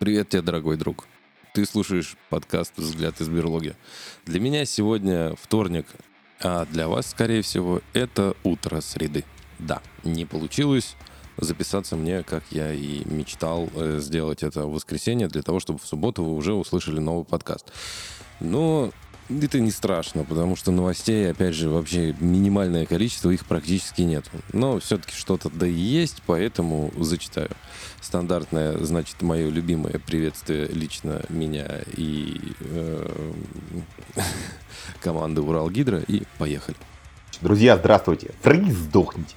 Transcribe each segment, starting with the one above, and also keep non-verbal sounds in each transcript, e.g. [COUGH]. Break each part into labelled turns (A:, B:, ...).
A: Привет тебе, дорогой друг. Ты слушаешь подкаст «Взгляд из берлоги». Для меня сегодня вторник, а для вас, скорее всего, это утро среды. Да, не получилось записаться мне, как я и мечтал, э, сделать это в воскресенье, для того, чтобы в субботу вы уже услышали новый подкаст. Но это не страшно, потому что новостей, опять же, вообще минимальное количество, их практически нет. Но все-таки что-то да и есть, поэтому зачитаю. Стандартное, значит, мое любимое приветствие лично меня и э, [LAUGHS] команды Уралгидро. И поехали.
B: Друзья, здравствуйте. Фриз сдохните.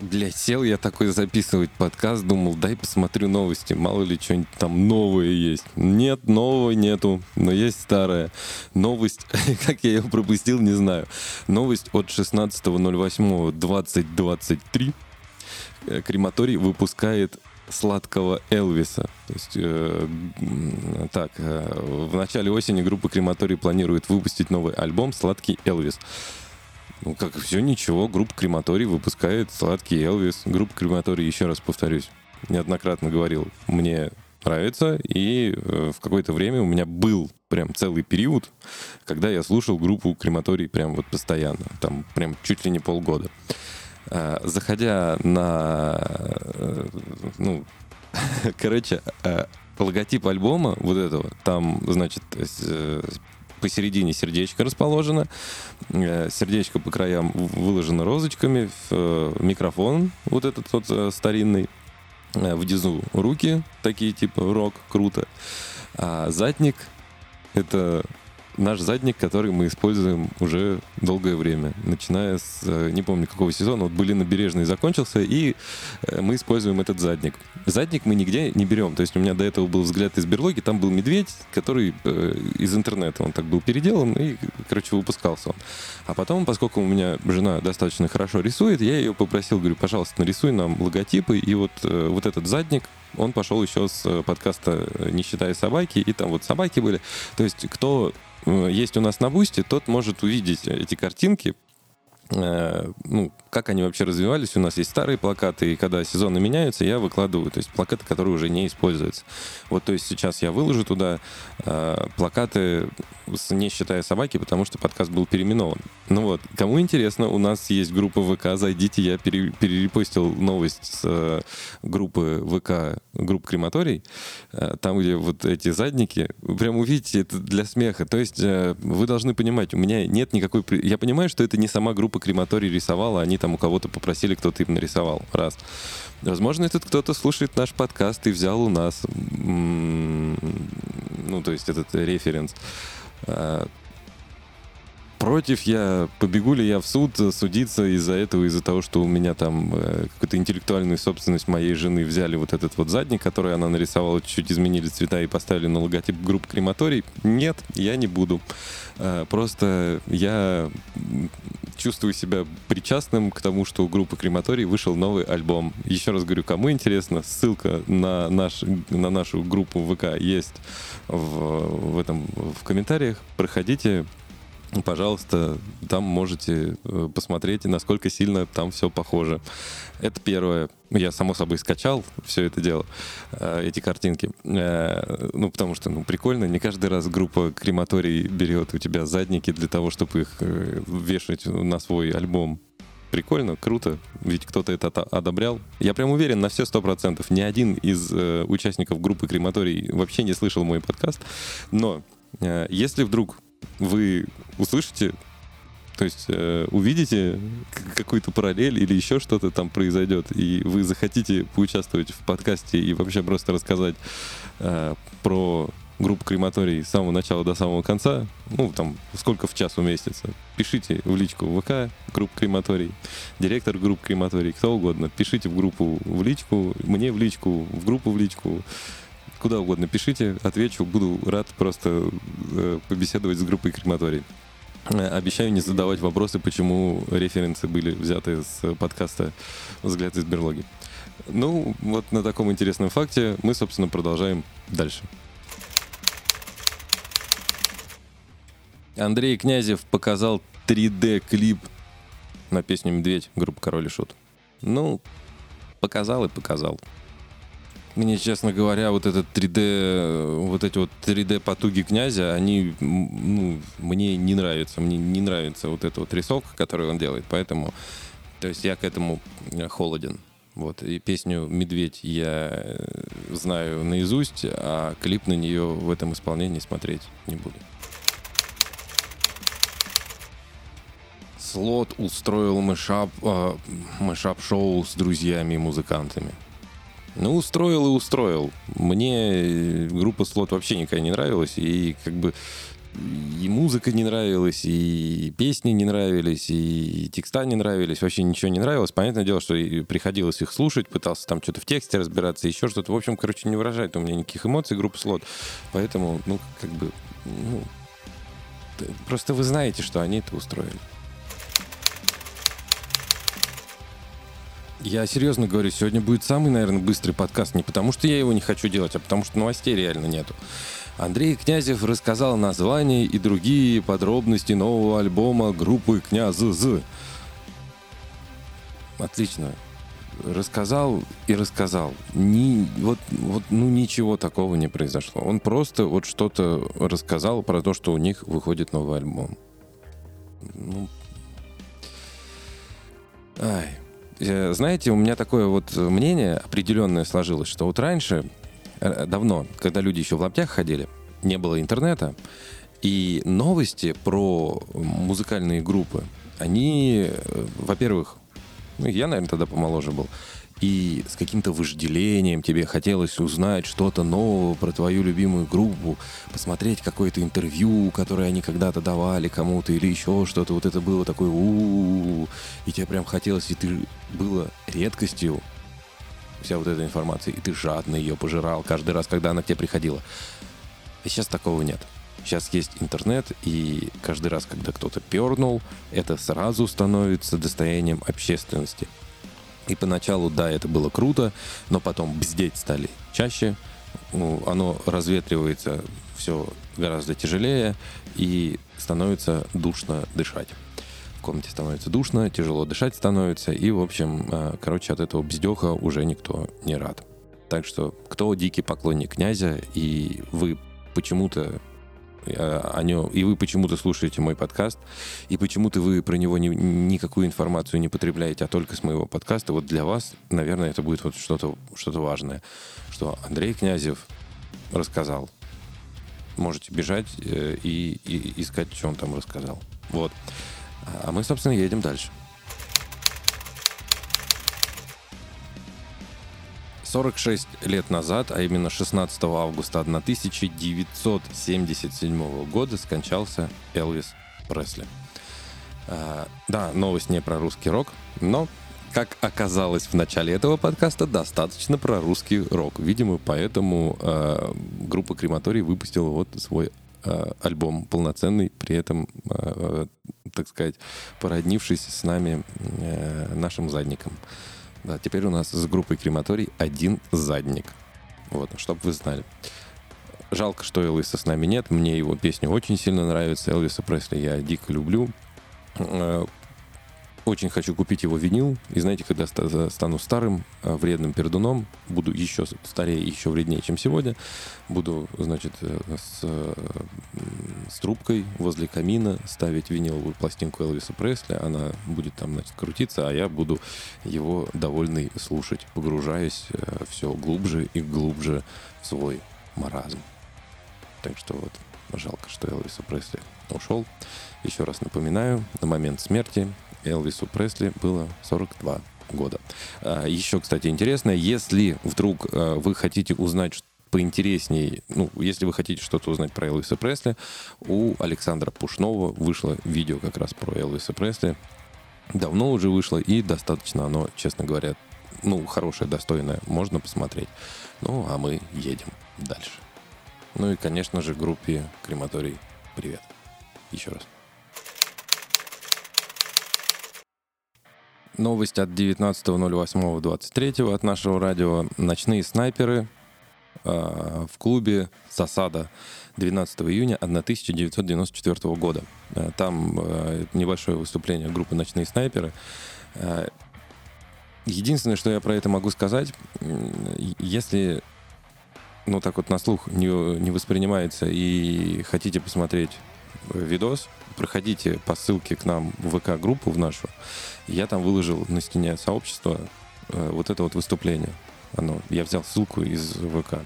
A: Блять, сел я такой записывать подкаст, думал, дай посмотрю новости, мало ли что-нибудь там новое есть. Нет, нового нету, но есть старая. Новость, [LAUGHS] как я ее пропустил, не знаю. Новость от 16.08.2023. Э, крематорий выпускает сладкого Элвиса. То есть, э, так, э, в начале осени группа Крематорий планирует выпустить новый альбом «Сладкий Элвис». Ну, как все, ничего. Группа Крематорий выпускает сладкий Элвис. Группа Крематорий, еще раз повторюсь, неоднократно говорил, мне нравится. И э, в какое-то время у меня был прям целый период, когда я слушал группу Крематорий прям вот постоянно. Там прям чуть ли не полгода. Э, заходя на... Э, ну, [LAUGHS] короче, э, логотип альбома вот этого, там, значит, посередине сердечко расположено. Э, сердечко по краям выложено розочками. Э, микрофон вот этот вот э, старинный. Внизу руки такие типа рок, круто. А задник это наш задник, который мы используем уже долгое время, начиная с, э, не помню какого сезона, вот были набережные закончился, и э, мы используем этот задник. Задник мы нигде не берем, то есть у меня до этого был взгляд из берлоги, там был медведь, который э, из интернета, он так был переделан, и, короче, выпускался он. А потом, поскольку у меня жена достаточно хорошо рисует, я ее попросил, говорю, пожалуйста, нарисуй нам логотипы, и вот, вот этот задник, он пошел еще с подкаста «Не считая собаки», и там вот собаки были. То есть кто есть у нас на Бусте, тот может увидеть эти картинки, э, ну, как они вообще развивались. У нас есть старые плакаты, и когда сезоны меняются, я выкладываю, то есть плакаты, которые уже не используются. Вот, то есть сейчас я выложу туда э, плакаты, не считая собаки, потому что подкаст был переименован. Ну вот, кому интересно, у нас есть группа ВК, зайдите, я пере, перерепостил новость с э, группы ВК, групп крематорий, э, там, где вот эти задники, прям увидите, это для смеха. То есть э, вы должны понимать, у меня нет никакой... Я понимаю, что это не сама группа крематорий рисовала, они там у кого-то попросили, кто-то им нарисовал. Раз. Возможно, этот кто-то слушает наш подкаст и взял у нас, ну, то есть этот референс. Против я, побегу ли я в суд судиться из-за этого, из-за того, что у меня там э, какую-то интеллектуальную собственность моей жены взяли вот этот вот задник, который она нарисовала, чуть-чуть изменили цвета и поставили на логотип групп крематорий. Нет, я не буду. Э, просто я чувствую себя причастным к тому, что у группы Крематорий вышел новый альбом. Еще раз говорю, кому интересно, ссылка на, наш, на нашу группу ВК есть в, в, этом, в комментариях. Проходите, пожалуйста, там можете э, посмотреть, насколько сильно там все похоже. Это первое. Я, само собой, скачал все это дело, э, эти картинки. Э, ну, потому что, ну, прикольно. Не каждый раз группа крематорий берет у тебя задники для того, чтобы их вешать на свой альбом. Прикольно, круто, ведь кто-то это одобрял. Я прям уверен на все сто процентов. Ни один из э, участников группы Крематорий вообще не слышал мой подкаст. Но э, если вдруг вы услышите, то есть э, увидите какую-то параллель или еще что-то там произойдет, и вы захотите поучаствовать в подкасте и вообще просто рассказать э, про группу крематорий с самого начала до самого конца, ну, там, сколько в час уместится, пишите в личку ВК, группа крематорий, директор группы крематорий, кто угодно, пишите в группу в личку, мне в личку, в группу в личку, куда угодно пишите, отвечу, буду рад просто э, побеседовать с группой крематорий. Э, обещаю не задавать вопросы, почему референсы были взяты с подкаста «Взгляд из берлоги». Ну, вот на таком интересном факте мы, собственно, продолжаем дальше. Андрей Князев показал 3D-клип на песню «Медведь» группы «Король и Шут». Ну, показал и показал. Мне, честно говоря, вот этот 3D, вот эти вот 3D потуги князя, они ну, мне не нравятся. Мне не нравится вот эта вот рисовка, которую он делает. Поэтому, то есть я к этому холоден. Вот, и песню «Медведь» я э, знаю наизусть, а клип на нее в этом исполнении смотреть не буду. Слот устроил мышап, э, мышап-шоу с друзьями и музыкантами. Ну, устроил и устроил. Мне группа Слот вообще никогда не нравилась, и как бы и музыка не нравилась, и песни не нравились, и текста не нравились, вообще ничего не нравилось. Понятное дело, что приходилось их слушать, пытался там что-то в тексте разбираться, еще что-то. В общем, короче, не выражает у меня никаких эмоций группа Слот. Поэтому, ну, как бы, ну, просто вы знаете, что они это устроили. Я серьезно говорю, сегодня будет самый, наверное, быстрый подкаст. Не потому, что я его не хочу делать, а потому, что новостей реально нету. Андрей Князев рассказал название и другие подробности нового альбома группы Князы. Отлично. Рассказал и рассказал. Ни, вот, вот, ну, ничего такого не произошло. Он просто вот что-то рассказал про то, что у них выходит новый альбом. Ну, ай. Э, знаете, у меня такое вот мнение определенное сложилось, что вот раньше Э, давно, когда люди еще в лаптях ходили, не было интернета, и новости про музыкальные группы, они, э, во-первых, ну, я, наверное, тогда помоложе был, и с каким-то вожделением тебе хотелось узнать что-то нового про твою любимую группу, посмотреть какое-то интервью, которое они когда-то давали кому-то или еще что-то. Вот это было такое у и тебе прям хотелось, и ты было редкостью вся вот эта информация, и ты жадно ее пожирал каждый раз, когда она к тебе приходила. И сейчас такого нет. Сейчас есть интернет, и каждый раз, когда кто-то пернул, это сразу становится достоянием общественности. И поначалу, да, это было круто, но потом бздеть стали чаще, ну, оно разветривается все гораздо тяжелее и становится душно дышать в комнате становится душно, тяжело дышать становится, и, в общем, э, короче, от этого бздеха уже никто не рад. Так что, кто дикий поклонник князя, и вы почему-то о нем, и вы почему-то слушаете мой подкаст, и почему-то вы про него ни, никакую информацию не потребляете, а только с моего подкаста, вот для вас, наверное, это будет вот что-то что важное, что Андрей Князев рассказал. Можете бежать э, и, и искать, что он там рассказал. Вот. А мы, собственно, едем дальше. 46 лет назад, а именно 16 августа 1977 года скончался Элвис Пресли. А, да, новость не про русский рок, но, как оказалось в начале этого подкаста, достаточно про русский рок. Видимо, поэтому а, группа Крематорий выпустила вот свой а, альбом полноценный, при этом а, так сказать, породнившись с нами, э, нашим задником. Да, теперь у нас с группой крематорий один задник. Вот, чтобы вы знали. Жалко, что Элвиса с нами нет. Мне его песня очень сильно нравится. Элвиса Пресли я дико люблю. Очень хочу купить его винил. И знаете, когда стану старым, э, вредным пердуном, буду еще старее, еще вреднее, чем сегодня, буду, значит, э, с, э, с трубкой возле камина ставить виниловую пластинку Элвиса Пресли. Она будет там, значит, крутиться, а я буду его довольный слушать, погружаясь все глубже и глубже в свой маразм. Так что вот, жалко, что Элвиса Пресли ушел. Еще раз напоминаю, на момент смерти Элвису Пресли было 42 года. А, Еще, кстати, интересно, если вдруг а, вы хотите узнать поинтереснее, ну, если вы хотите что-то узнать про Элвиса Пресли, у Александра Пушнова вышло видео как раз про Элвиса Пресли. Давно уже вышло, и достаточно оно, честно говоря, ну, хорошее, достойное, можно посмотреть. Ну, а мы едем дальше. Ну и, конечно же, группе Крематорий привет. Еще раз. Новость от 19.08.23 от нашего радио. Ночные снайперы э, в клубе «Засада» 12 июня 1994 года. Э, там э, небольшое выступление группы «Ночные снайперы». Э, Единственное, что я про это могу сказать, если, ну так вот на слух не, не воспринимается и хотите посмотреть видос, проходите по ссылке к нам в ВК-группу в нашу. Я там выложил на стене сообщества э, вот это вот выступление. Оно, я взял ссылку из ВК.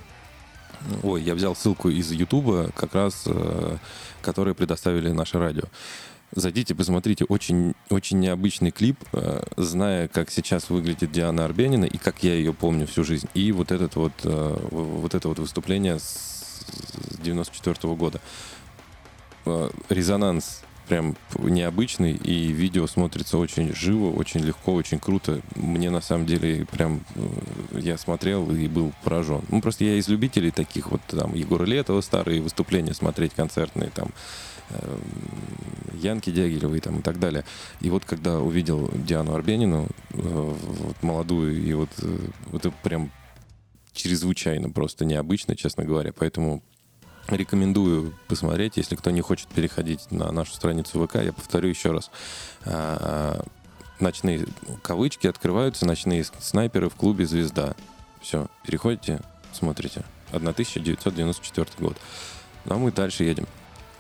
A: Ой, я взял ссылку из Ютуба, как раз, э, которые предоставили наше радио. Зайдите, посмотрите, очень, очень необычный клип, э, зная, как сейчас выглядит Диана Арбенина и как я ее помню всю жизнь. И вот, этот вот, вот это вот выступление с 94 -го года. Э, резонанс прям необычный, и видео смотрится очень живо, очень легко, очень круто. Мне на самом деле прям я смотрел и был поражен. Ну, просто я из любителей таких вот там Егора Летова старые выступления смотреть концертные там Янки Дягилевой там, и так далее. И вот когда увидел Диану Арбенину, э, вот, молодую, и э, вот это прям чрезвычайно просто необычно, честно говоря. Поэтому рекомендую посмотреть, если кто не хочет переходить на нашу страницу ВК, я повторю еще раз. А, ночные кавычки открываются, ночные снайперы в клубе «Звезда». Все, переходите, смотрите. 1994 год. Ну а мы дальше едем.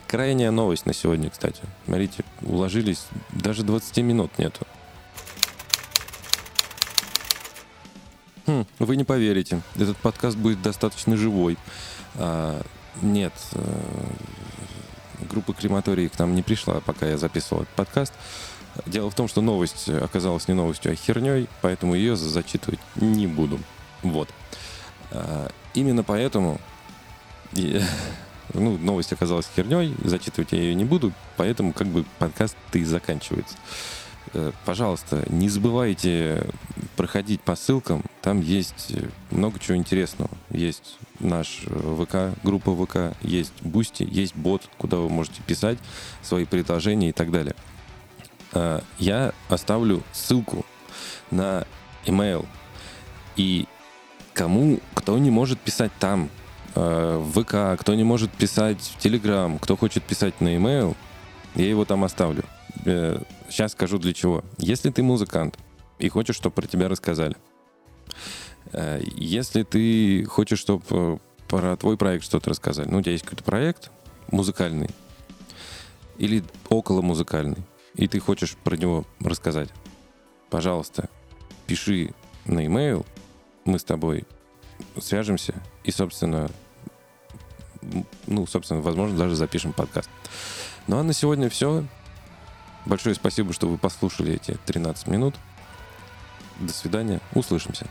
A: Крайняя новость на сегодня, кстати. Смотрите, уложились, даже 20 минут нету. Хм, вы не поверите, этот подкаст будет достаточно живой. Нет, э, группа крематорий к нам не пришла, пока я записывал этот подкаст. Дело в том, что новость оказалась не новостью, а херней, поэтому ее зачитывать не буду. Вот. А, именно поэтому [LAUGHS] ну, новость оказалась херней, зачитывать я ее не буду, поэтому как бы подкаст и заканчивается. Э, пожалуйста, не забывайте проходить по ссылкам, там есть много чего интересного. Есть наш э, ВК, группа ВК, есть Бусти, есть бот, куда вы можете писать свои предложения и так далее. Э, я оставлю ссылку на email. И кому, кто не может писать там, Э, в ВК, кто не может писать в Телеграм, кто хочет писать на e-mail, я его там оставлю. Сейчас скажу для чего. Если ты музыкант и хочешь, чтобы про тебя рассказали, если ты хочешь, чтобы про твой проект что-то рассказали, ну, у тебя есть какой-то проект музыкальный или около музыкальный, и ты хочешь про него рассказать, пожалуйста, пиши на e-mail, мы с тобой свяжемся и, собственно, ну, собственно, возможно, даже запишем подкаст. Ну а на сегодня все. Большое спасибо, что вы послушали эти 13 минут. До свидания. Услышимся.